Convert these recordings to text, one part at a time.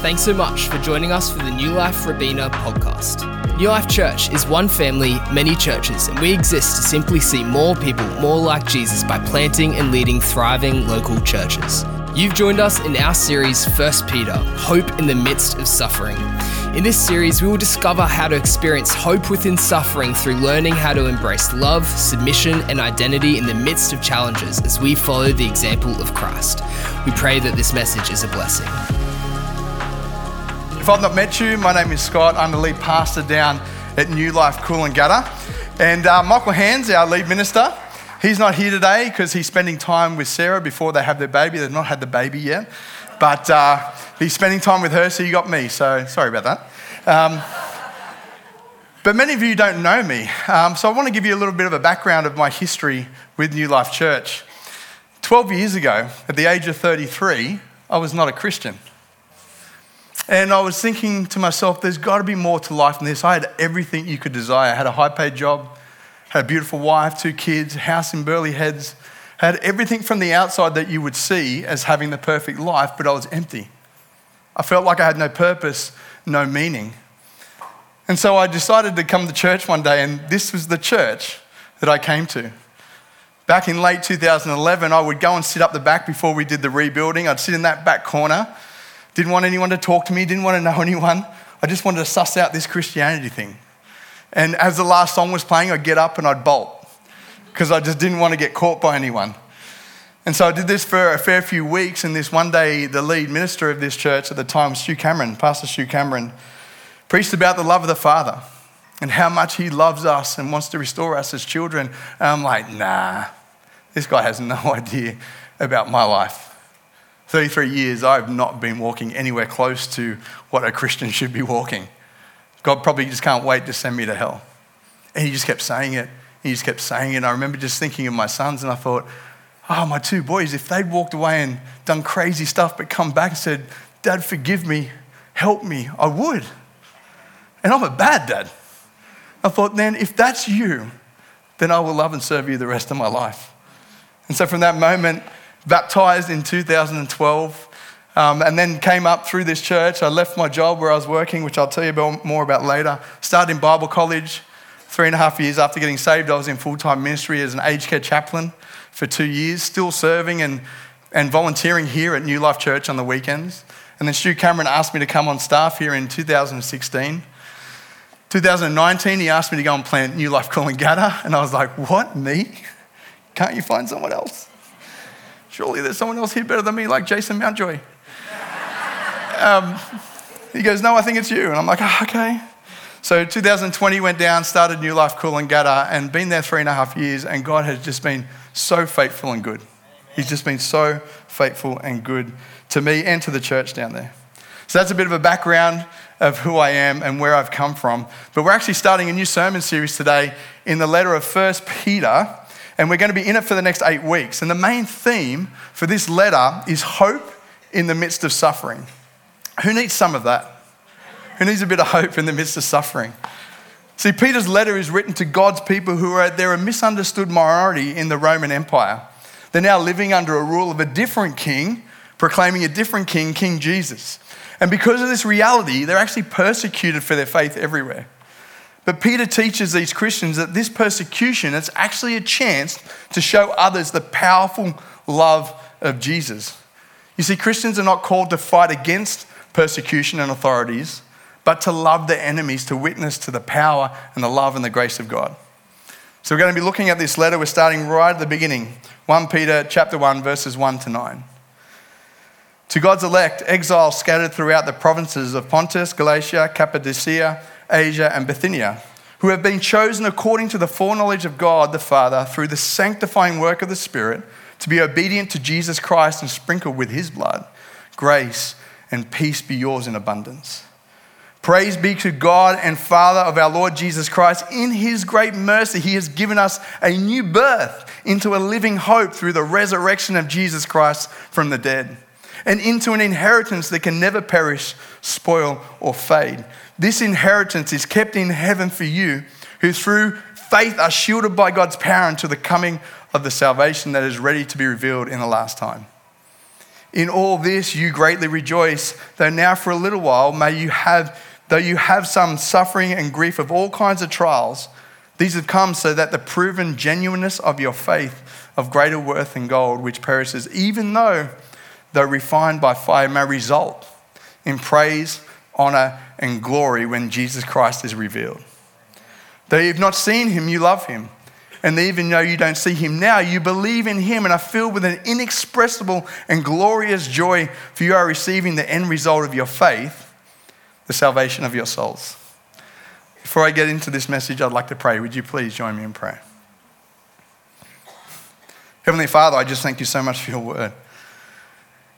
Thanks so much for joining us for the New Life Robina podcast. New Life Church is one family, many churches, and we exist to simply see more people more like Jesus by planting and leading thriving local churches. You've joined us in our series, First Peter Hope in the Midst of Suffering. In this series, we will discover how to experience hope within suffering through learning how to embrace love, submission, and identity in the midst of challenges as we follow the example of Christ. We pray that this message is a blessing. If I've not met you, my name is Scott. I'm the lead pastor down at New Life Coolangatta. And Gutter. And uh, Michael Hands, our lead minister, he's not here today because he's spending time with Sarah before they have their baby. They've not had the baby yet. But uh, he's spending time with her, so you got me. So sorry about that. Um, but many of you don't know me. Um, so I want to give you a little bit of a background of my history with New Life Church. 12 years ago, at the age of 33, I was not a Christian. And I was thinking to myself, there's got to be more to life than this. I had everything you could desire. I had a high paid job, had a beautiful wife, two kids, house in Burleigh Heads, had everything from the outside that you would see as having the perfect life, but I was empty. I felt like I had no purpose, no meaning. And so I decided to come to church one day, and this was the church that I came to. Back in late 2011, I would go and sit up the back before we did the rebuilding. I'd sit in that back corner didn't want anyone to talk to me, didn't want to know anyone. I just wanted to suss out this Christianity thing. And as the last song was playing, I'd get up and I'd bolt because I just didn't want to get caught by anyone. And so I did this for a fair few weeks. And this one day, the lead minister of this church at the time, Stu Cameron, Pastor Stu Cameron, preached about the love of the Father and how much he loves us and wants to restore us as children. And I'm like, nah, this guy has no idea about my life. 33 years, I've not been walking anywhere close to what a Christian should be walking. God probably just can't wait to send me to hell. And he just kept saying it. He just kept saying it. I remember just thinking of my sons, and I thought, oh, my two boys, if they'd walked away and done crazy stuff, but come back and said, Dad, forgive me, help me, I would. And I'm a bad dad. I thought, then if that's you, then I will love and serve you the rest of my life. And so from that moment, baptized in 2012. Um, and then came up through this church. I left my job where I was working, which I'll tell you about, more about later. Started in Bible college. Three and a half years after getting saved, I was in full time ministry as an aged care chaplain for two years, still serving and, and volunteering here at New Life Church on the weekends. And then Stu Cameron asked me to come on staff here in 2016. 2019, he asked me to go and plant New Life Calling Coolangatta, and I was like, What, me? Can't you find someone else? Surely there's someone else here better than me, like Jason Mountjoy. Um, he goes, No, I think it's you. And I'm like, oh, Okay. So 2020 went down, started New Life Coolangatta, and been there three and a half years, and God has just been so faithful and good. He's just been so faithful and good to me and to the church down there. So that's a bit of a background of who I am and where I've come from. But we're actually starting a new sermon series today in the letter of First Peter and we're going to be in it for the next eight weeks. And the main theme for this letter is hope in the midst of suffering. Who needs some of that? Who needs a bit of hope in the midst of suffering? See, Peter's letter is written to God's people who are they're a misunderstood minority in the Roman Empire. They're now living under a rule of a different king, proclaiming a different king, King Jesus. And because of this reality, they're actually persecuted for their faith everywhere. But Peter teaches these Christians that this persecution is actually a chance to show others the powerful love of Jesus. You see, Christians are not called to fight against persecution and authorities, but to love their enemies, to witness to the power and the love and the grace of God. So we're going to be looking at this letter. We're starting right at the beginning 1 Peter chapter 1, verses 1 to 9. To God's elect, exiles scattered throughout the provinces of Pontus, Galatia, Cappadocia, Asia, and Bithynia, who have been chosen according to the foreknowledge of God the Father through the sanctifying work of the Spirit to be obedient to Jesus Christ and sprinkled with his blood. Grace and peace be yours in abundance. Praise be to God and Father of our Lord Jesus Christ. In his great mercy, he has given us a new birth into a living hope through the resurrection of Jesus Christ from the dead, and into an inheritance that can never perish, spoil, or fade this inheritance is kept in heaven for you, who through faith are shielded by God's power until the coming of the salvation that is ready to be revealed in the last time. In all this you greatly rejoice, though now for a little while may you have, though you have some suffering and grief of all kinds of trials, these have come so that the proven genuineness of your faith of greater worth than gold, which perishes, even though, though refined by fire, may result in praise, honor, and glory when Jesus Christ is revealed. Though you've not seen him, you love him. And even though you don't see him now, you believe in him and are filled with an inexpressible and glorious joy, for you are receiving the end result of your faith, the salvation of your souls. Before I get into this message, I'd like to pray. Would you please join me in prayer? Heavenly Father, I just thank you so much for your word.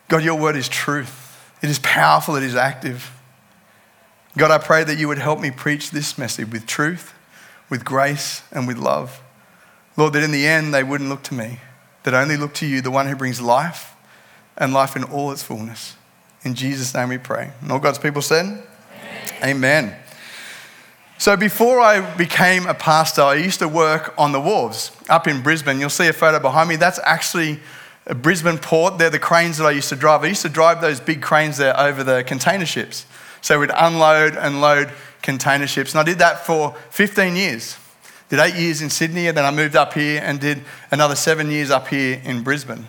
God, your word is truth, it is powerful, it is active. God, I pray that you would help me preach this message with truth, with grace, and with love. Lord, that in the end they wouldn't look to me, that only look to you, the one who brings life and life in all its fullness. In Jesus' name we pray. And all God's people said, Amen. Amen. So before I became a pastor, I used to work on the wharves up in Brisbane. You'll see a photo behind me. That's actually a Brisbane port. They're the cranes that I used to drive. I used to drive those big cranes there over the container ships. So we'd unload and load container ships. And I did that for 15 years. Did eight years in Sydney, and then I moved up here and did another seven years up here in Brisbane.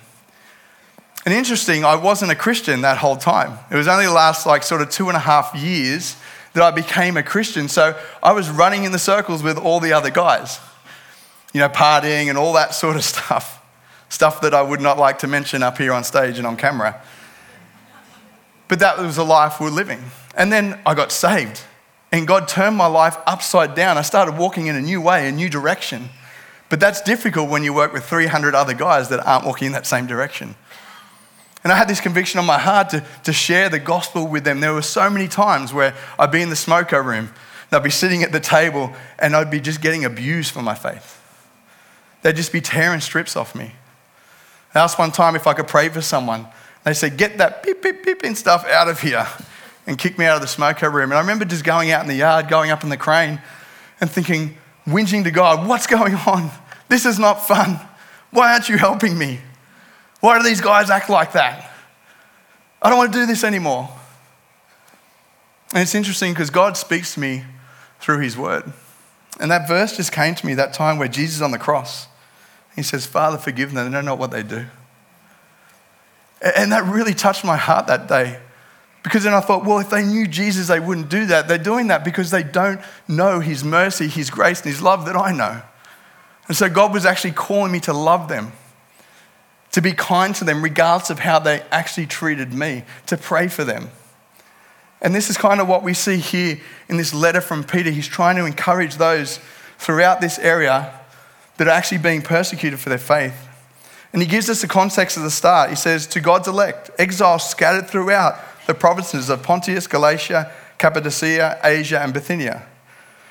And interesting, I wasn't a Christian that whole time. It was only the last like sort of two and a half years that I became a Christian. So I was running in the circles with all the other guys, you know, partying and all that sort of stuff. Stuff that I would not like to mention up here on stage and on camera. But that was a life we're living. And then I got saved. And God turned my life upside down. I started walking in a new way, a new direction. But that's difficult when you work with 300 other guys that aren't walking in that same direction. And I had this conviction on my heart to, to share the gospel with them. There were so many times where I'd be in the smoker room, and I'd be sitting at the table, and I'd be just getting abused for my faith. They'd just be tearing strips off me. I asked one time if I could pray for someone. They said, Get that beep, beep, beep and stuff out of here, and kick me out of the smoker room. And I remember just going out in the yard, going up in the crane, and thinking, whinging to God, What's going on? This is not fun. Why aren't you helping me? Why do these guys act like that? I don't want to do this anymore. And it's interesting because God speaks to me through His Word. And that verse just came to me that time where Jesus is on the cross. He says, Father, forgive them. They don't know what they do. And that really touched my heart that day. Because then I thought, well, if they knew Jesus, they wouldn't do that. They're doing that because they don't know His mercy, His grace, and His love that I know. And so God was actually calling me to love them to be kind to them, regardless of how they actually treated me, to pray for them. And this is kind of what we see here in this letter from Peter. He's trying to encourage those throughout this area that are actually being persecuted for their faith. And he gives us the context at the start. He says, To God's elect, exiles scattered throughout the provinces of Pontus, Galatia, Cappadocia, Asia, and Bithynia,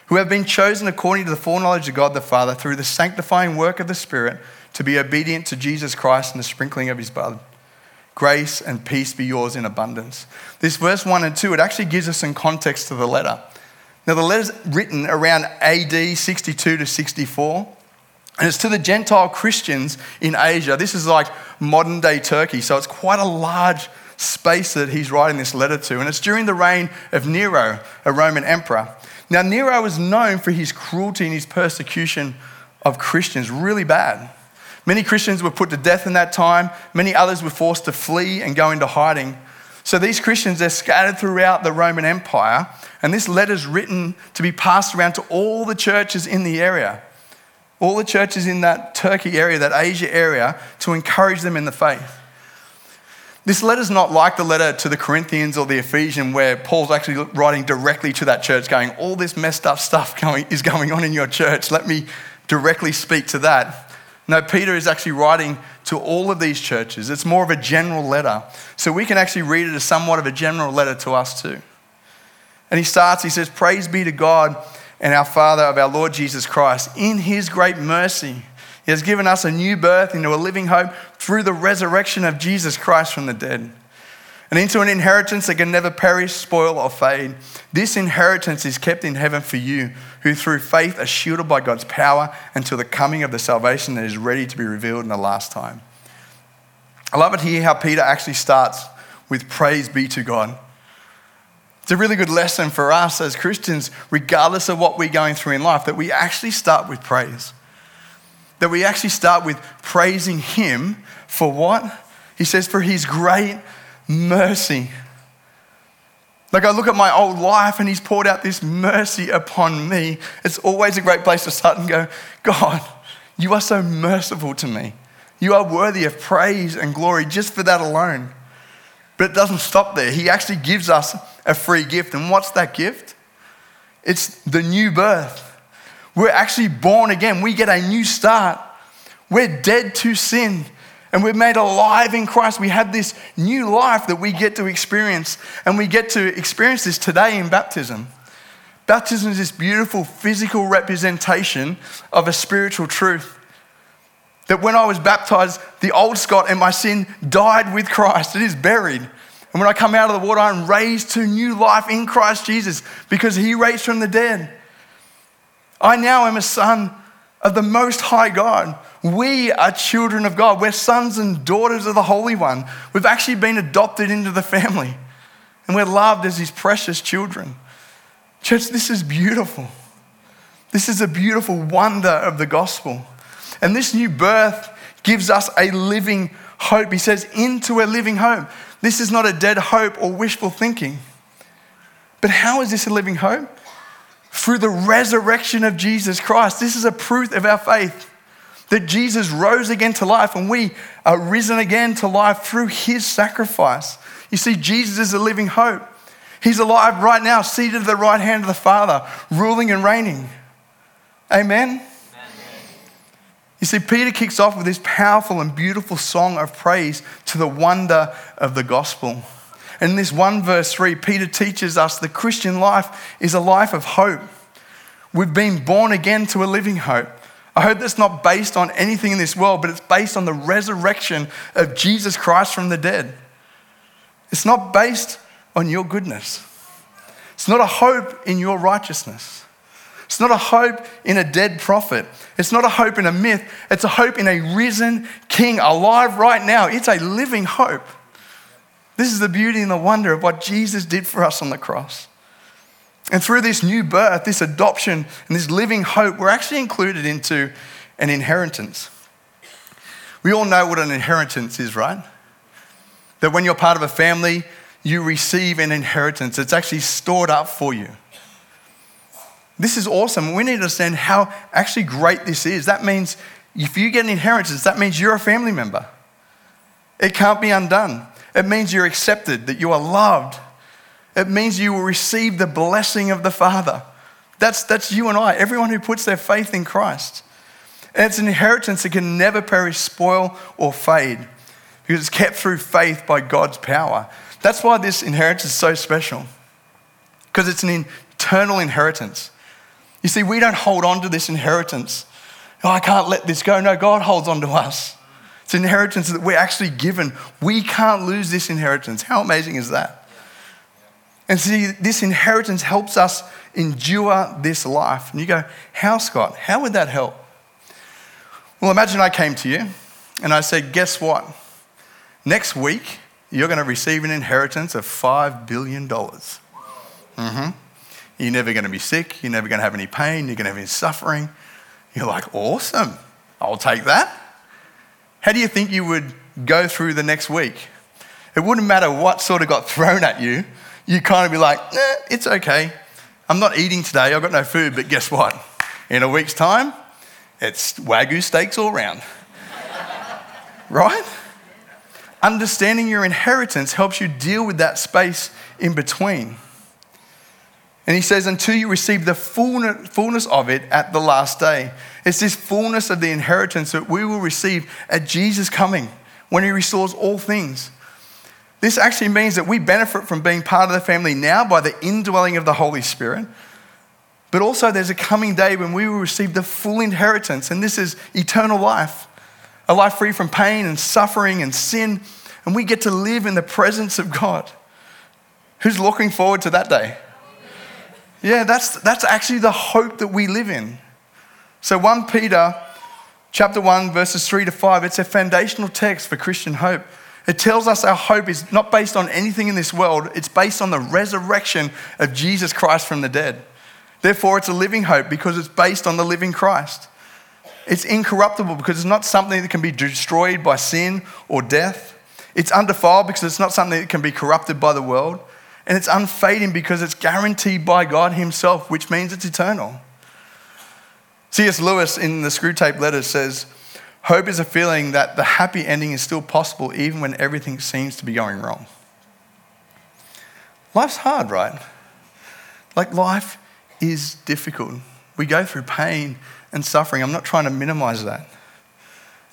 who have been chosen according to the foreknowledge of God the Father through the sanctifying work of the Spirit to be obedient to Jesus Christ and the sprinkling of his blood. Grace and peace be yours in abundance. This verse 1 and 2, it actually gives us some context to the letter. Now, the letter's written around AD 62 to 64, and it's to the Gentile Christians in Asia. This is like modern day Turkey, so it's quite a large space that he's writing this letter to. And it's during the reign of Nero, a Roman emperor. Now, Nero was known for his cruelty and his persecution of Christians, really bad. Many Christians were put to death in that time. Many others were forced to flee and go into hiding. So these Christians, they're scattered throughout the Roman Empire, and this letter's written to be passed around to all the churches in the area, all the churches in that Turkey area, that Asia area, to encourage them in the faith. This letter is not like the letter to the Corinthians or the Ephesians, where Paul's actually writing directly to that church, going, All this messed up stuff going, is going on in your church. Let me directly speak to that. No, Peter is actually writing to all of these churches. It's more of a general letter. So we can actually read it as somewhat of a general letter to us too. And he starts, he says, Praise be to God and our Father of our Lord Jesus Christ. In his great mercy, he has given us a new birth into a living hope through the resurrection of Jesus Christ from the dead and into an inheritance that can never perish, spoil, or fade. This inheritance is kept in heaven for you, who through faith are shielded by God's power until the coming of the salvation that is ready to be revealed in the last time. I love it here how Peter actually starts with praise be to God. It's a really good lesson for us as Christians, regardless of what we're going through in life, that we actually start with praise. That we actually start with praising Him for what? He says, for His great mercy. Like I look at my old life and He's poured out this mercy upon me. It's always a great place to start and go, God, you are so merciful to me. You are worthy of praise and glory just for that alone. But it doesn't stop there. He actually gives us a free gift. And what's that gift? It's the new birth. We're actually born again. We get a new start. We're dead to sin and we're made alive in Christ. We have this new life that we get to experience. And we get to experience this today in baptism. Baptism is this beautiful physical representation of a spiritual truth. That when I was baptized, the old Scott and my sin died with Christ. It is buried. And when I come out of the water, I'm raised to new life in Christ Jesus because he raised from the dead. I now am a son of the Most High God. We are children of God. We're sons and daughters of the Holy One. We've actually been adopted into the family and we're loved as his precious children. Church, this is beautiful. This is a beautiful wonder of the gospel. And this new birth gives us a living hope. He says, into a living hope. This is not a dead hope or wishful thinking. But how is this a living hope? Through the resurrection of Jesus Christ. This is a proof of our faith that Jesus rose again to life and we are risen again to life through his sacrifice. You see, Jesus is a living hope. He's alive right now, seated at the right hand of the Father, ruling and reigning. Amen. You see, Peter kicks off with this powerful and beautiful song of praise to the wonder of the gospel. In this one verse 3, Peter teaches us the Christian life is a life of hope. We've been born again to a living hope. I hope that's not based on anything in this world, but it's based on the resurrection of Jesus Christ from the dead. It's not based on your goodness. It's not a hope in your righteousness. It's not a hope in a dead prophet. It's not a hope in a myth. It's a hope in a risen king alive right now. It's a living hope. This is the beauty and the wonder of what Jesus did for us on the cross. And through this new birth, this adoption, and this living hope, we're actually included into an inheritance. We all know what an inheritance is, right? That when you're part of a family, you receive an inheritance. It's actually stored up for you. This is awesome. We need to understand how actually great this is. That means if you get an inheritance, that means you're a family member. It can't be undone. It means you're accepted, that you are loved. It means you will receive the blessing of the Father. That's, that's you and I, everyone who puts their faith in Christ. And it's an inheritance that can never perish, spoil, or fade because it's kept through faith by God's power. That's why this inheritance is so special because it's an eternal inheritance. You see, we don't hold on to this inheritance. Oh, I can't let this go. No, God holds on to us. It's an inheritance that we're actually given. We can't lose this inheritance. How amazing is that? And see, this inheritance helps us endure this life. And you go, How, Scott? How would that help? Well, imagine I came to you and I said, Guess what? Next week, you're going to receive an inheritance of $5 billion. Mm-hmm. You're never going to be sick. You're never going to have any pain. You're going to have any suffering. You're like, awesome. I'll take that. How do you think you would go through the next week? It wouldn't matter what sort of got thrown at you. You kind of be like, eh, it's okay. I'm not eating today. I've got no food. But guess what? In a week's time, it's Wagyu steaks all around. right? Understanding your inheritance helps you deal with that space in between. And he says, until you receive the fullness of it at the last day. It's this fullness of the inheritance that we will receive at Jesus' coming when he restores all things. This actually means that we benefit from being part of the family now by the indwelling of the Holy Spirit. But also, there's a coming day when we will receive the full inheritance, and this is eternal life a life free from pain and suffering and sin. And we get to live in the presence of God. Who's looking forward to that day? Yeah, that's, that's actually the hope that we live in. So 1 Peter Chapter 1, verses 3 to 5, it's a foundational text for Christian hope. It tells us our hope is not based on anything in this world, it's based on the resurrection of Jesus Christ from the dead. Therefore, it's a living hope because it's based on the living Christ. It's incorruptible because it's not something that can be destroyed by sin or death. It's undefiled because it's not something that can be corrupted by the world. And it's unfading because it's guaranteed by God Himself, which means it's eternal. C.S. Lewis in the Screwtape Letters says, Hope is a feeling that the happy ending is still possible even when everything seems to be going wrong. Life's hard, right? Like life is difficult. We go through pain and suffering. I'm not trying to minimize that.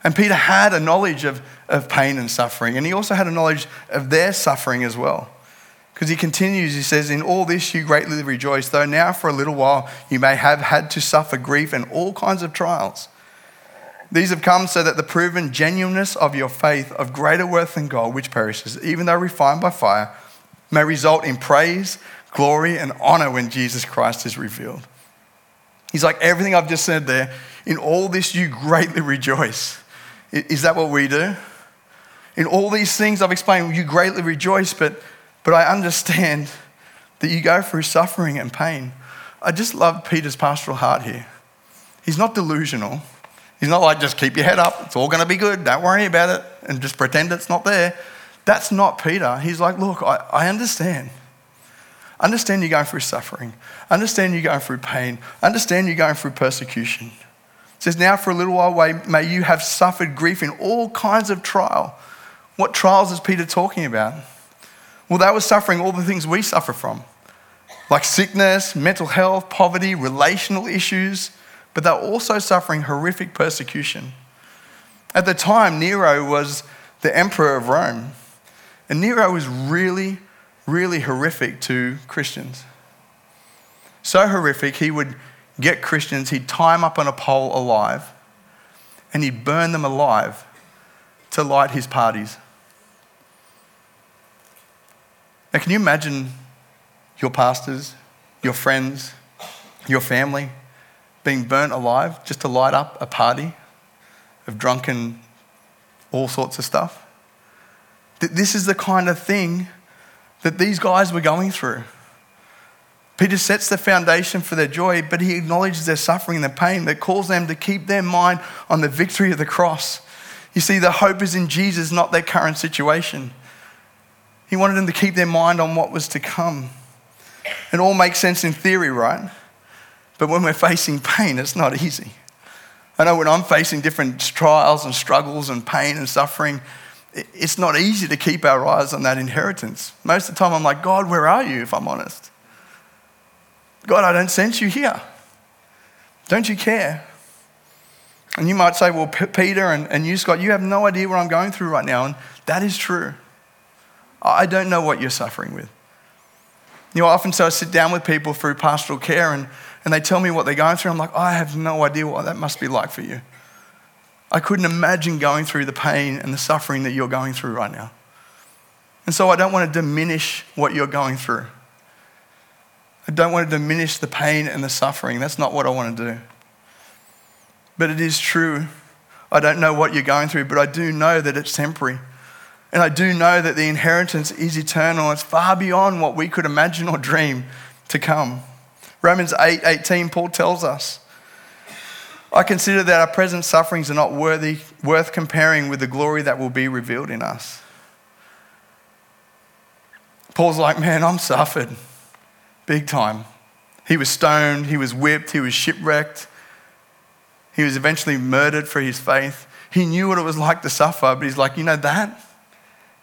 And Peter had a knowledge of, of pain and suffering, and he also had a knowledge of their suffering as well. Because he continues, he says, In all this you greatly rejoice, though now for a little while you may have had to suffer grief and all kinds of trials. These have come so that the proven genuineness of your faith, of greater worth than gold, which perishes, even though refined by fire, may result in praise, glory, and honor when Jesus Christ is revealed. He's like, everything I've just said there, in all this you greatly rejoice. Is that what we do? In all these things I've explained, you greatly rejoice, but, but I understand that you go through suffering and pain. I just love Peter's pastoral heart here. He's not delusional. He's not like, just keep your head up, it's all going to be good, don't worry about it, and just pretend it's not there. That's not Peter. He's like, look, I, I understand. Understand you're going through suffering. Understand you're going through pain. Understand you're going through persecution. It says, Now for a little while may you have suffered grief in all kinds of trial. What trials is Peter talking about? Well, they were suffering all the things we suffer from, like sickness, mental health, poverty, relational issues, but they're also suffering horrific persecution. At the time, Nero was the emperor of Rome, and Nero was really really horrific to Christians. So horrific, he would get Christians, he'd tie them up on a pole alive, and he'd burn them alive to light his parties. Now, can you imagine your pastors, your friends, your family being burnt alive just to light up a party of drunken, all sorts of stuff? This is the kind of thing that these guys were going through. Peter sets the foundation for their joy, but he acknowledges their suffering and their pain that calls them to keep their mind on the victory of the cross. You see, the hope is in Jesus, not their current situation. He wanted them to keep their mind on what was to come. It all makes sense in theory, right? But when we're facing pain, it's not easy. I know when I'm facing different trials and struggles and pain and suffering, it's not easy to keep our eyes on that inheritance. Most of the time, I'm like, God, where are you, if I'm honest? God, I don't sense you here. Don't you care? And you might say, well, P- Peter and, and you, Scott, you have no idea what I'm going through right now. And that is true. I don't know what you're suffering with. You know, often so I sit down with people through pastoral care and, and they tell me what they're going through. I'm like, oh, I have no idea what that must be like for you. I couldn't imagine going through the pain and the suffering that you're going through right now. And so I don't want to diminish what you're going through. I don't want to diminish the pain and the suffering. That's not what I want to do. But it is true. I don't know what you're going through, but I do know that it's temporary. And I do know that the inheritance is eternal. It's far beyond what we could imagine or dream to come. Romans 8 18, Paul tells us I consider that our present sufferings are not worthy, worth comparing with the glory that will be revealed in us. Paul's like, man, I'm suffered big time. He was stoned, he was whipped, he was shipwrecked, he was eventually murdered for his faith. He knew what it was like to suffer, but he's like, you know, that,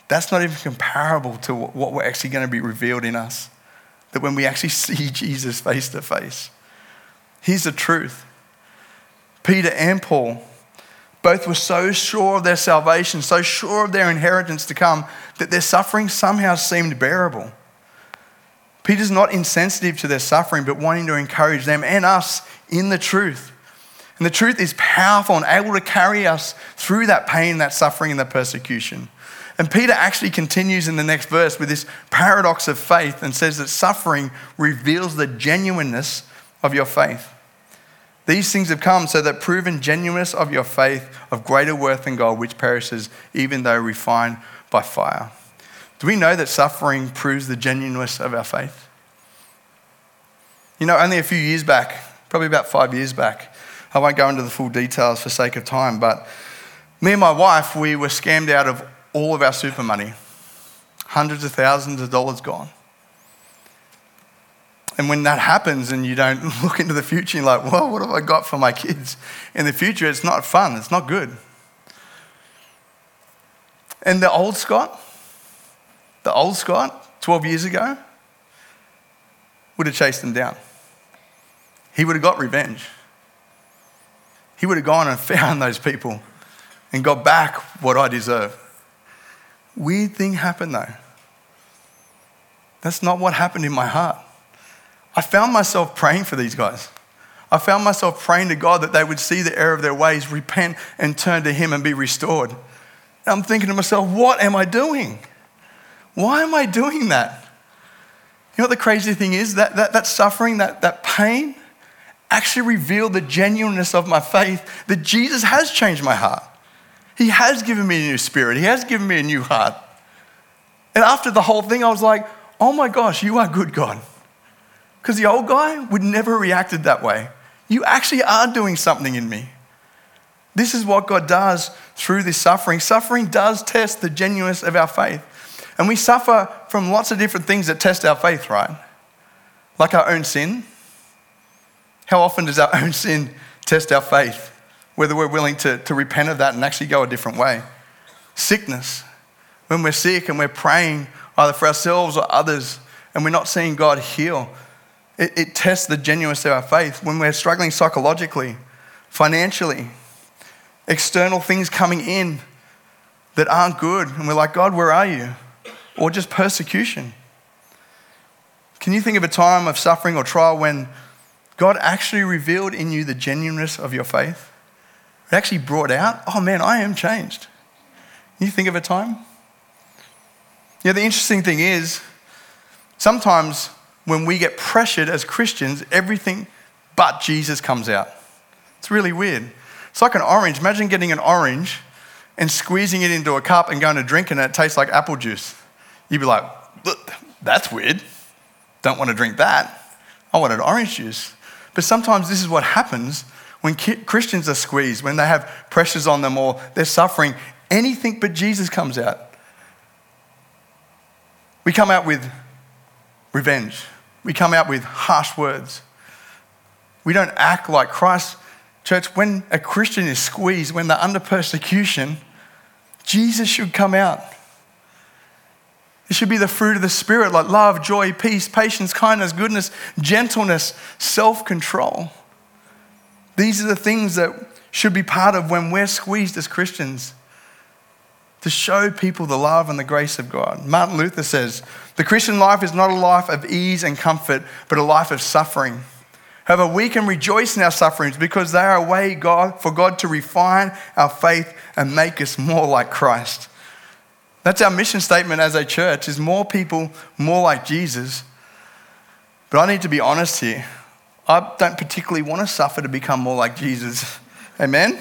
that's not even comparable to what we're actually going to be revealed in us. That when we actually see Jesus face to face, here's the truth Peter and Paul, both were so sure of their salvation, so sure of their inheritance to come, that their suffering somehow seemed bearable. Peter's not insensitive to their suffering, but wanting to encourage them and us in the truth. And the truth is powerful and able to carry us through that pain, that suffering, and that persecution. And Peter actually continues in the next verse with this paradox of faith and says that suffering reveals the genuineness of your faith. These things have come so that proven genuineness of your faith of greater worth than gold, which perishes even though refined by fire. Do we know that suffering proves the genuineness of our faith? You know, only a few years back, probably about five years back, I won't go into the full details for sake of time, but me and my wife, we were scammed out of all of our super money. Hundreds of thousands of dollars gone. And when that happens and you don't look into the future, you're like, well, what have I got for my kids in the future? It's not fun, it's not good. And the old Scott, the old Scott, 12 years ago, would have chased them down. He would have got revenge. He would have gone and found those people and got back what I deserve. Weird thing happened though. That's not what happened in my heart. I found myself praying for these guys. I found myself praying to God that they would see the error of their ways, repent, and turn to Him and be restored. And I'm thinking to myself, what am I doing? Why am I doing that? You know what the crazy thing is? That, that, that suffering, that, that pain, actually revealed the genuineness of my faith that Jesus has changed my heart. He has given me a new spirit, He has given me a new heart. And after the whole thing, I was like, oh my gosh, you are good, God. Because the old guy would never reacted that way. You actually are doing something in me. This is what God does through this suffering. Suffering does test the genuineness of our faith. And we suffer from lots of different things that test our faith, right? Like our own sin. How often does our own sin test our faith? Whether we're willing to, to repent of that and actually go a different way. Sickness. When we're sick and we're praying either for ourselves or others and we're not seeing God heal, it, it tests the genuineness of our faith when we're struggling psychologically, financially, external things coming in that aren't good. And we're like, God, where are you? Or just persecution. Can you think of a time of suffering or trial when God actually revealed in you the genuineness of your faith? It actually brought out, oh man, I am changed. Can you think of a time? Yeah, the interesting thing is, sometimes when we get pressured as Christians, everything but Jesus comes out. It's really weird. It's like an orange. Imagine getting an orange and squeezing it into a cup and going to drink and it tastes like apple juice. You'd be like, that's weird. Don't want to drink that. I wanted orange juice. But sometimes this is what happens when Christians are squeezed, when they have pressures on them or they're suffering. Anything but Jesus comes out. We come out with revenge we come out with harsh words. We don't act like Christ. Church, when a Christian is squeezed, when they're under persecution, Jesus should come out. It should be the fruit of the Spirit like love, joy, peace, patience, kindness, goodness, gentleness, self control. These are the things that should be part of when we're squeezed as Christians to show people the love and the grace of God. Martin Luther says, The Christian life is not a life of ease and comfort, but a life of suffering. However, we can rejoice in our sufferings because they are a way God, for God to refine our faith and make us more like Christ. That's our mission statement as a church is more people more like Jesus. But I need to be honest here. I don't particularly want to suffer to become more like Jesus. Amen?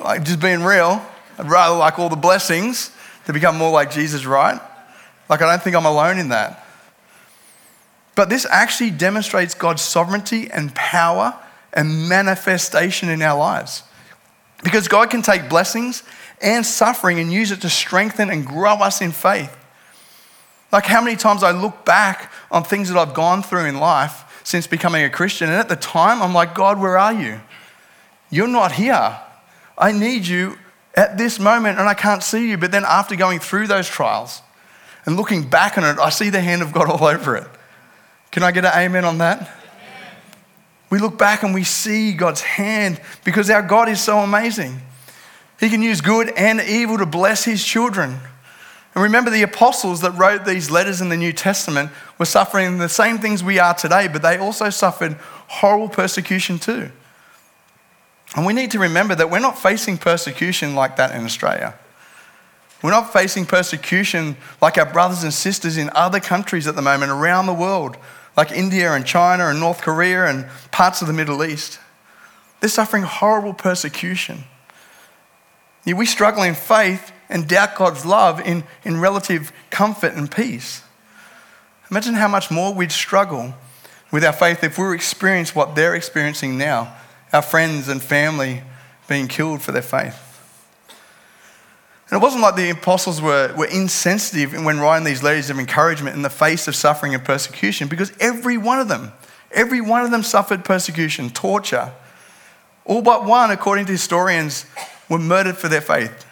Like just being real. I'd rather like all the blessings to become more like Jesus, right? Like, I don't think I'm alone in that. But this actually demonstrates God's sovereignty and power and manifestation in our lives. Because God can take blessings and suffering and use it to strengthen and grow us in faith. Like how many times I look back on things that I've gone through in life since becoming a Christian, and at the time I'm like, God, where are you? You're not here. I need you at this moment and I can't see you. But then after going through those trials and looking back on it, I see the hand of God all over it. Can I get an amen on that? We look back and we see God's hand because our God is so amazing. He can use good and evil to bless his children. And remember, the apostles that wrote these letters in the New Testament were suffering the same things we are today, but they also suffered horrible persecution too. And we need to remember that we're not facing persecution like that in Australia. We're not facing persecution like our brothers and sisters in other countries at the moment around the world, like India and China and North Korea and parts of the Middle East. They're suffering horrible persecution. We struggle in faith and doubt God's love in, in relative comfort and peace. Imagine how much more we'd struggle with our faith if we were experiencing what they're experiencing now our friends and family being killed for their faith. And it wasn't like the apostles were, were insensitive when writing these letters of encouragement in the face of suffering and persecution, because every one of them, every one of them suffered persecution, torture. All but one, according to historians, were murdered for their faith.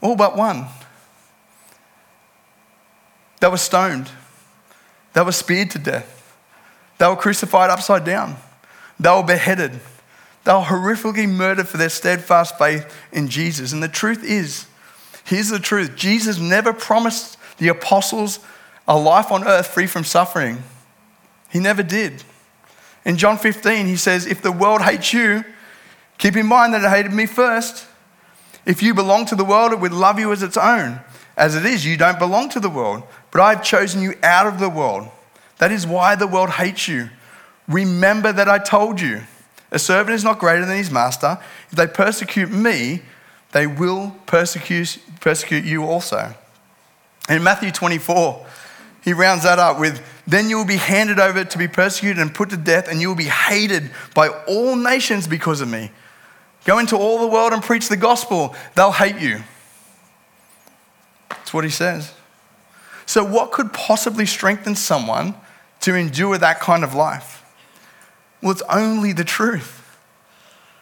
All but one. They were stoned. They were speared to death. They were crucified upside down. They were beheaded. They were horrifically murdered for their steadfast faith in Jesus. And the truth is, here's the truth Jesus never promised the apostles a life on earth free from suffering. He never did. In John 15, he says, If the world hates you, keep in mind that it hated me first. If you belong to the world, it would love you as its own. As it is, you don't belong to the world, but I've chosen you out of the world. That is why the world hates you. Remember that I told you. A servant is not greater than his master. If they persecute me, they will persecute, persecute you also. In Matthew 24, he rounds that up with Then you will be handed over to be persecuted and put to death, and you will be hated by all nations because of me. Go into all the world and preach the gospel, they'll hate you. That's what he says. So, what could possibly strengthen someone to endure that kind of life? Well, it's only the truth.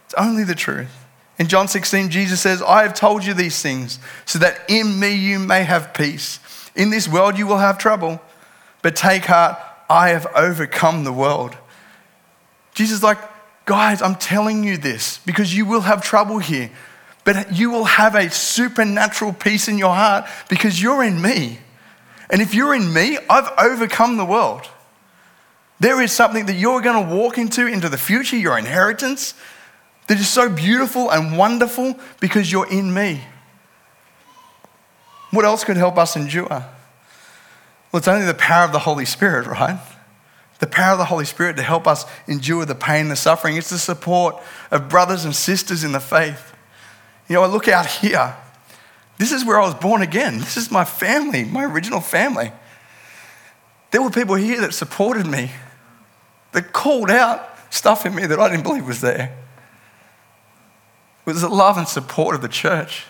It's only the truth. In John 16, Jesus says, I have told you these things so that in me you may have peace. In this world you will have trouble, but take heart, I have overcome the world. Jesus like, guys, I'm telling you this because you will have trouble here, but you will have a supernatural peace in your heart because you're in me. And if you're in me, I've overcome the world. There is something that you're going to walk into into the future, your inheritance, that is so beautiful and wonderful because you're in me. What else could help us endure? Well, it's only the power of the Holy Spirit, right? The power of the Holy Spirit to help us endure the pain, the suffering. It's the support of brothers and sisters in the faith. You know, I look out here. This is where I was born again. This is my family, my original family. There were people here that supported me, that called out stuff in me that I didn't believe was there. It was the love and support of the church.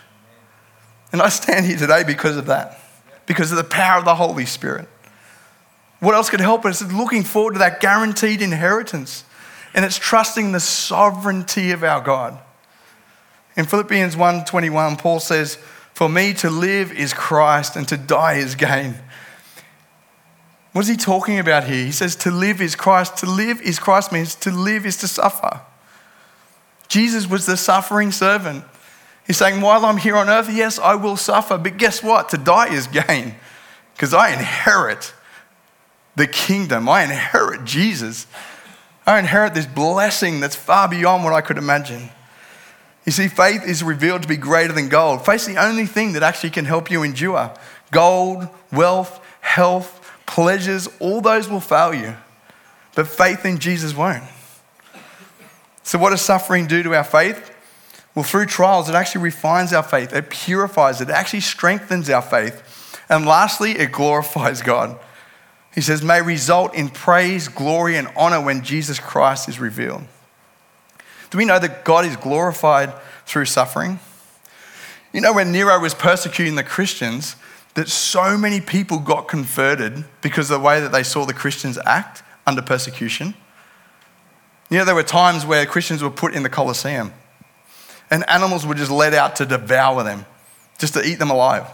And I stand here today because of that, because of the power of the Holy Spirit. What else could help us? It's looking forward to that guaranteed inheritance. And it's trusting the sovereignty of our God. In Philippians 1:21, Paul says, For me to live is Christ and to die is gain. What is he talking about here? He says to live is Christ. To live is Christ means to live is to suffer. Jesus was the suffering servant. He's saying, while I'm here on earth, yes, I will suffer, but guess what? To die is gain because I inherit the kingdom. I inherit Jesus. I inherit this blessing that's far beyond what I could imagine. You see, faith is revealed to be greater than gold. Faith's the only thing that actually can help you endure. Gold, wealth, health, pleasures, all those will fail you. But faith in Jesus won't. So, what does suffering do to our faith? Well, through trials, it actually refines our faith, it purifies it, it actually strengthens our faith. And lastly, it glorifies God. He says, may result in praise, glory, and honor when Jesus Christ is revealed. Do we know that God is glorified through suffering? You know, when Nero was persecuting the Christians, that so many people got converted because of the way that they saw the Christians act under persecution. You know, there were times where Christians were put in the Colosseum and animals were just let out to devour them, just to eat them alive.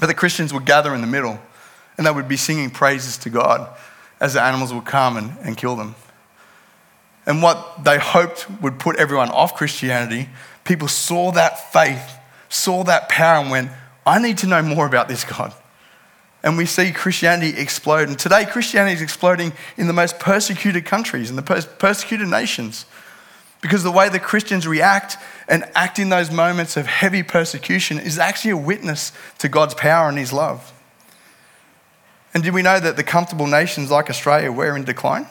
But the Christians would gather in the middle and they would be singing praises to God as the animals would come and, and kill them. And what they hoped would put everyone off Christianity, people saw that faith, saw that power, and went, I need to know more about this God and we see Christianity explode. And today, Christianity is exploding in the most persecuted countries, in the persecuted nations. Because the way the Christians react and act in those moments of heavy persecution is actually a witness to God's power and His love. And did we know that the comfortable nations like Australia were in decline?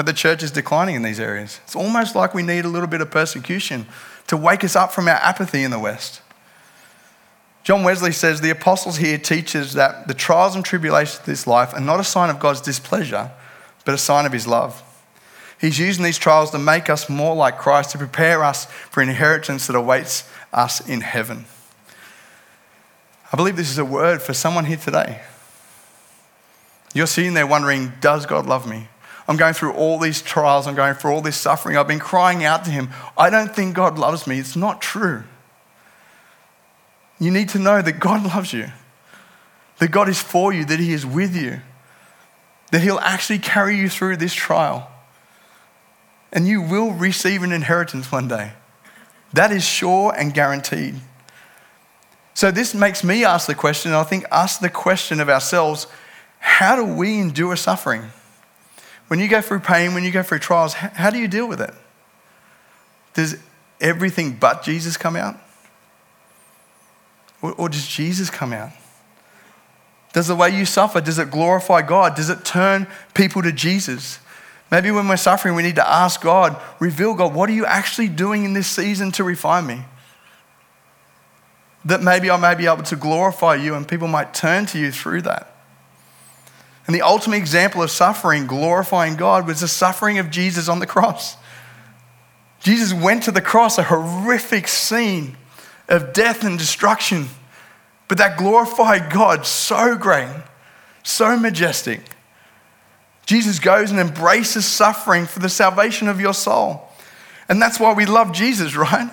that the church is declining in these areas. It's almost like we need a little bit of persecution to wake us up from our apathy in the West. John Wesley says the apostles here teaches that the trials and tribulations of this life are not a sign of God's displeasure, but a sign of his love. He's using these trials to make us more like Christ, to prepare us for inheritance that awaits us in heaven. I believe this is a word for someone here today. You're sitting there wondering, does God love me? I'm going through all these trials, I'm going through all this suffering. I've been crying out to Him. I don't think God loves me. It's not true. You need to know that God loves you, that God is for you, that He is with you, that He'll actually carry you through this trial. And you will receive an inheritance one day. That is sure and guaranteed. So, this makes me ask the question, and I think ask the question of ourselves how do we endure suffering? When you go through pain, when you go through trials, how do you deal with it? Does everything but Jesus come out? Or, does Jesus come out? Does the way you suffer, does it glorify God? Does it turn people to Jesus? Maybe when we're suffering, we need to ask God, reveal God, what are you actually doing in this season to refine me? That maybe I may be able to glorify you and people might turn to you through that. And the ultimate example of suffering, glorifying God, was the suffering of Jesus on the cross. Jesus went to the cross, a horrific scene of death and destruction. But that glorified God so great, so majestic. Jesus goes and embraces suffering for the salvation of your soul. And that's why we love Jesus, right?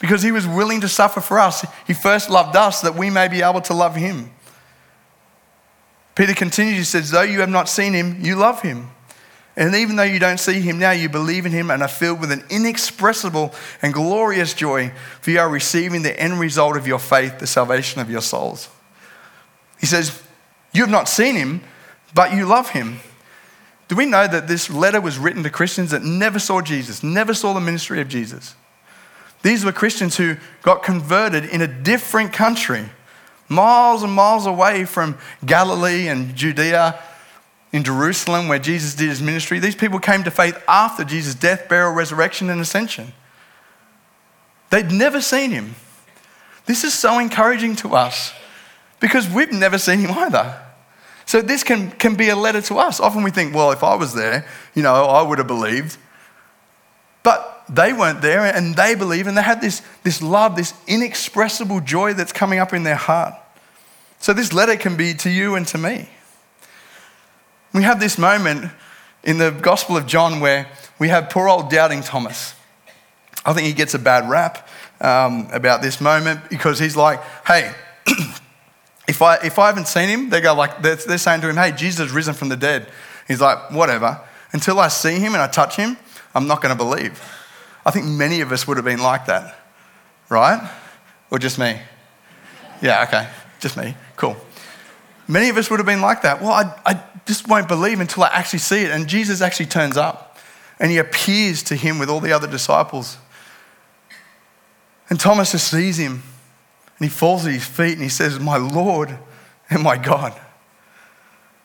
Because he was willing to suffer for us. He first loved us that we may be able to love him. Peter continues, he says, Though you have not seen him, you love him. And even though you don't see him now, you believe in him and are filled with an inexpressible and glorious joy, for you are receiving the end result of your faith, the salvation of your souls. He says, You have not seen him, but you love him. Do we know that this letter was written to Christians that never saw Jesus, never saw the ministry of Jesus? These were Christians who got converted in a different country, miles and miles away from Galilee and Judea in Jerusalem where Jesus did his ministry. These people came to faith after Jesus' death, burial, resurrection, and ascension. They'd never seen him. This is so encouraging to us because we've never seen him either. So this can, can be a letter to us. Often we think, well, if I was there, you know, I would have believed. But they weren't there and they believed and they had this, this love, this inexpressible joy that's coming up in their heart. So this letter can be to you and to me. We have this moment in the Gospel of John where we have poor old doubting Thomas. I think he gets a bad rap um, about this moment because he's like, hey, if, I, if I haven't seen him, they go like, they're, they're saying to him, hey, Jesus has risen from the dead. He's like, whatever. Until I see him and I touch him, I'm not going to believe. I think many of us would have been like that, right? Or just me? Yeah, okay, just me. Cool. Many of us would have been like that. Well, I, I just won't believe until I actually see it. And Jesus actually turns up and he appears to him with all the other disciples. And Thomas just sees him and he falls at his feet and he says, My Lord and my God.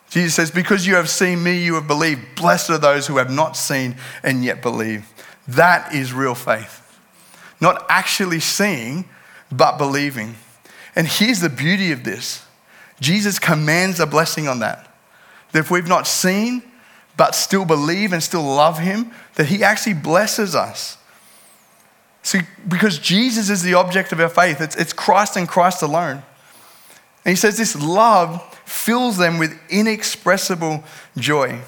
Jesus says, Because you have seen me, you have believed. Blessed are those who have not seen and yet believe. That is real faith. Not actually seeing, but believing. And here's the beauty of this Jesus commands a blessing on that. That if we've not seen, but still believe and still love Him, that He actually blesses us. See, because Jesus is the object of our faith, it's, it's Christ and Christ alone. And He says this love fills them with inexpressible joy.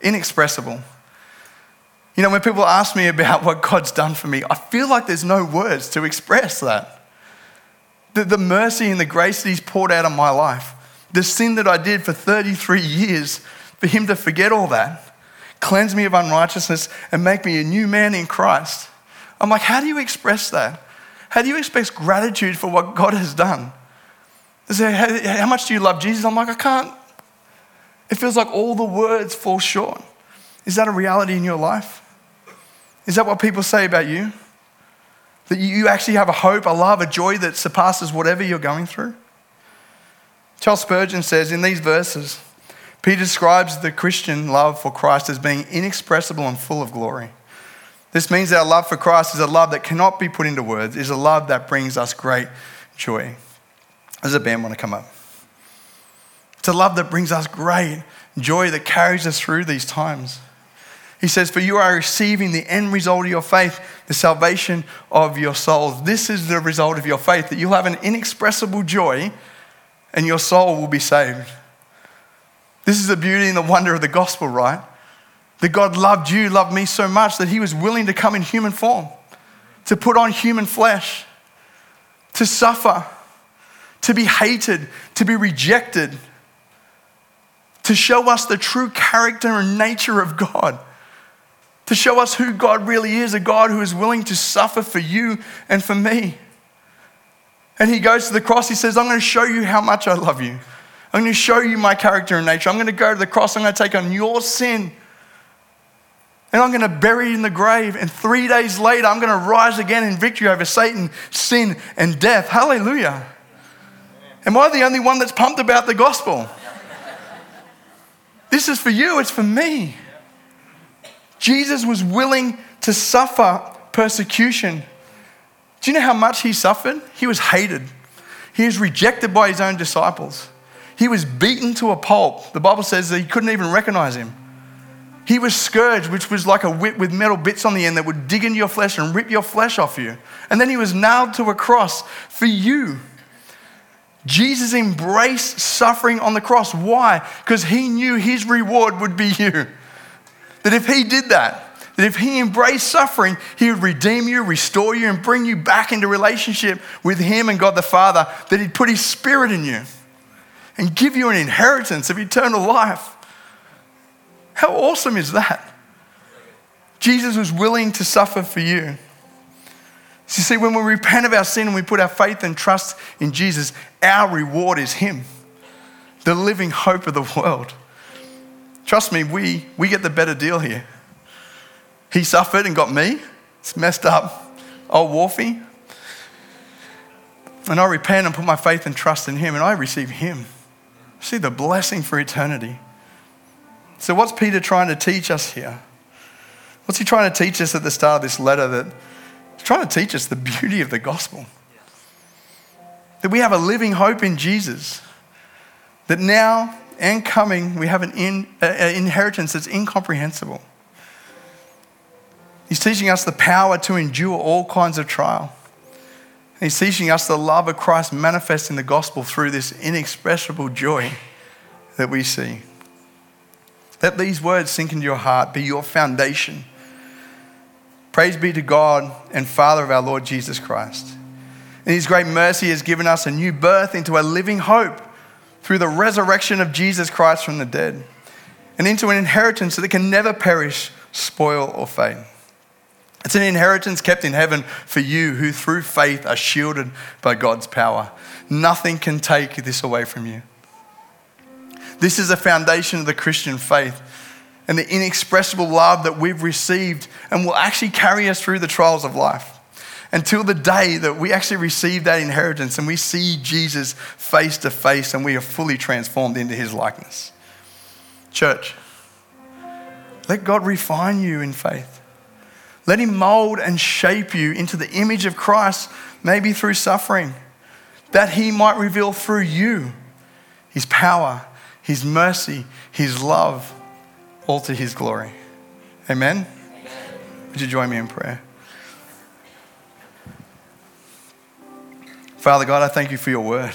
Inexpressible. You know, when people ask me about what God's done for me, I feel like there's no words to express that the, the mercy and the grace that He's poured out on my life, the sin that I did for 33 years, for Him to forget all that, cleanse me of unrighteousness, and make me a new man in Christ. I'm like, how do you express that? How do you express gratitude for what God has done? They say, how much do you love Jesus? I'm like, I can't. It feels like all the words fall short. Is that a reality in your life? Is that what people say about you? That you actually have a hope, a love, a joy that surpasses whatever you're going through? Charles Spurgeon says in these verses Peter describes the Christian love for Christ as being inexpressible and full of glory. This means that our love for Christ is a love that cannot be put into words, is a love that brings us great joy. Does the band want to come up? It's a love that brings us great joy that carries us through these times. He says, For you are receiving the end result of your faith, the salvation of your souls. This is the result of your faith, that you'll have an inexpressible joy and your soul will be saved. This is the beauty and the wonder of the gospel, right? That God loved you, loved me so much that he was willing to come in human form, to put on human flesh, to suffer, to be hated, to be rejected, to show us the true character and nature of God, to show us who God really is a God who is willing to suffer for you and for me. And he goes to the cross, he says, I'm going to show you how much I love you. I'm going to show you my character and nature. I'm going to go to the cross. I'm going to take on your sin. And I'm going to bury it in the grave. And three days later, I'm going to rise again in victory over Satan, sin, and death. Hallelujah. Am I the only one that's pumped about the gospel? This is for you, it's for me. Jesus was willing to suffer persecution. Do you know how much he suffered? He was hated. He was rejected by his own disciples. He was beaten to a pulp. The Bible says that he couldn't even recognize him. He was scourged, which was like a whip with metal bits on the end that would dig into your flesh and rip your flesh off you. And then he was nailed to a cross for you. Jesus embraced suffering on the cross. Why? Because he knew his reward would be you. That if he did that, that if he embraced suffering, he would redeem you, restore you, and bring you back into relationship with him and God the Father, that he'd put his spirit in you and give you an inheritance of eternal life. How awesome is that? Jesus was willing to suffer for you. So you see, when we repent of our sin and we put our faith and trust in Jesus, our reward is Him, the living hope of the world. Trust me, we, we get the better deal here. He suffered and got me. It's messed up. Oh, Old Wolfie. And I repent and put my faith and trust in Him, and I receive Him. See the blessing for eternity. So, what's Peter trying to teach us here? What's he trying to teach us at the start of this letter? That he's trying to teach us the beauty of the gospel. That we have a living hope in Jesus. That now and coming, we have an in, uh, inheritance that's incomprehensible. He's teaching us the power to endure all kinds of trial. He's teaching us the love of Christ manifest in the gospel through this inexpressible joy that we see. Let these words sink into your heart, be your foundation. Praise be to God and Father of our Lord Jesus Christ. In His great mercy, has given us a new birth into a living hope through the resurrection of Jesus Christ from the dead, and into an inheritance that can never perish, spoil, or fade. It's an inheritance kept in heaven for you who through faith are shielded by God's power. Nothing can take this away from you. This is the foundation of the Christian faith and the inexpressible love that we've received and will actually carry us through the trials of life until the day that we actually receive that inheritance and we see Jesus face to face and we are fully transformed into his likeness. Church, let God refine you in faith. Let Him mold and shape you into the image of Christ, maybe through suffering, that He might reveal through you His power, His mercy, His love, all to His glory. Amen? Would you join me in prayer? Father God, I thank you for your word.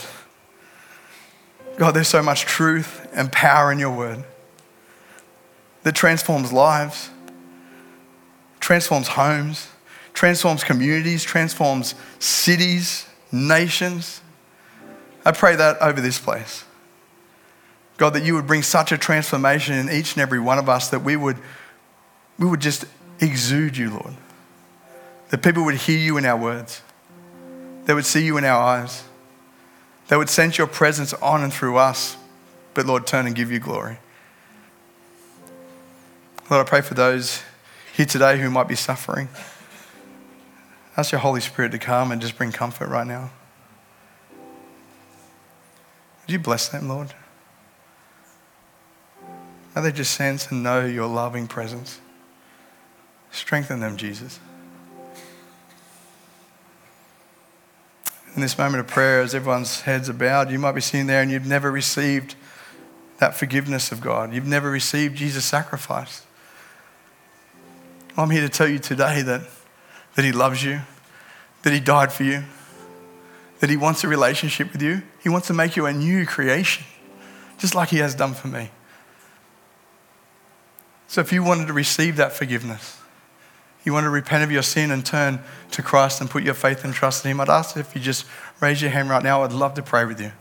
God, there's so much truth and power in your word that transforms lives transforms homes, transforms communities, transforms cities, nations. I pray that over this place. God, that you would bring such a transformation in each and every one of us that we would, we would just exude you, Lord. That people would hear you in our words, they would see you in our eyes, they would sense your presence on and through us, but Lord, turn and give you glory. Lord, I pray for those here today who might be suffering. Ask your Holy Spirit to come and just bring comfort right now. Would you bless them, Lord? May they just sense and know your loving presence. Strengthen them, Jesus. In this moment of prayer, as everyone's heads are bowed, you might be sitting there and you've never received that forgiveness of God. You've never received Jesus' sacrifice. I'm here to tell you today that, that He loves you, that He died for you, that He wants a relationship with you. He wants to make you a new creation, just like He has done for me. So if you wanted to receive that forgiveness, you want to repent of your sin and turn to Christ and put your faith and trust in Him, I'd ask if you just raise your hand right now. I'd love to pray with you.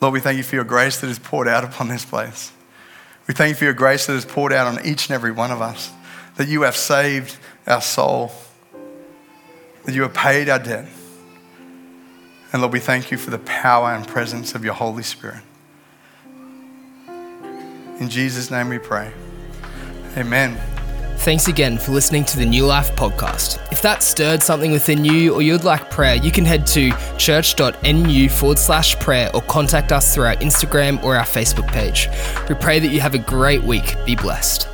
Lord, we thank you for your grace that is poured out upon this place. We thank you for your grace that is poured out on each and every one of us, that you have saved our soul, that you have paid our debt. And Lord, we thank you for the power and presence of your Holy Spirit. In Jesus' name we pray. Amen. Thanks again for listening to the New Life podcast. If that stirred something within you or you'd like prayer, you can head to church.nu forward slash prayer or contact us through our Instagram or our Facebook page. We pray that you have a great week. Be blessed.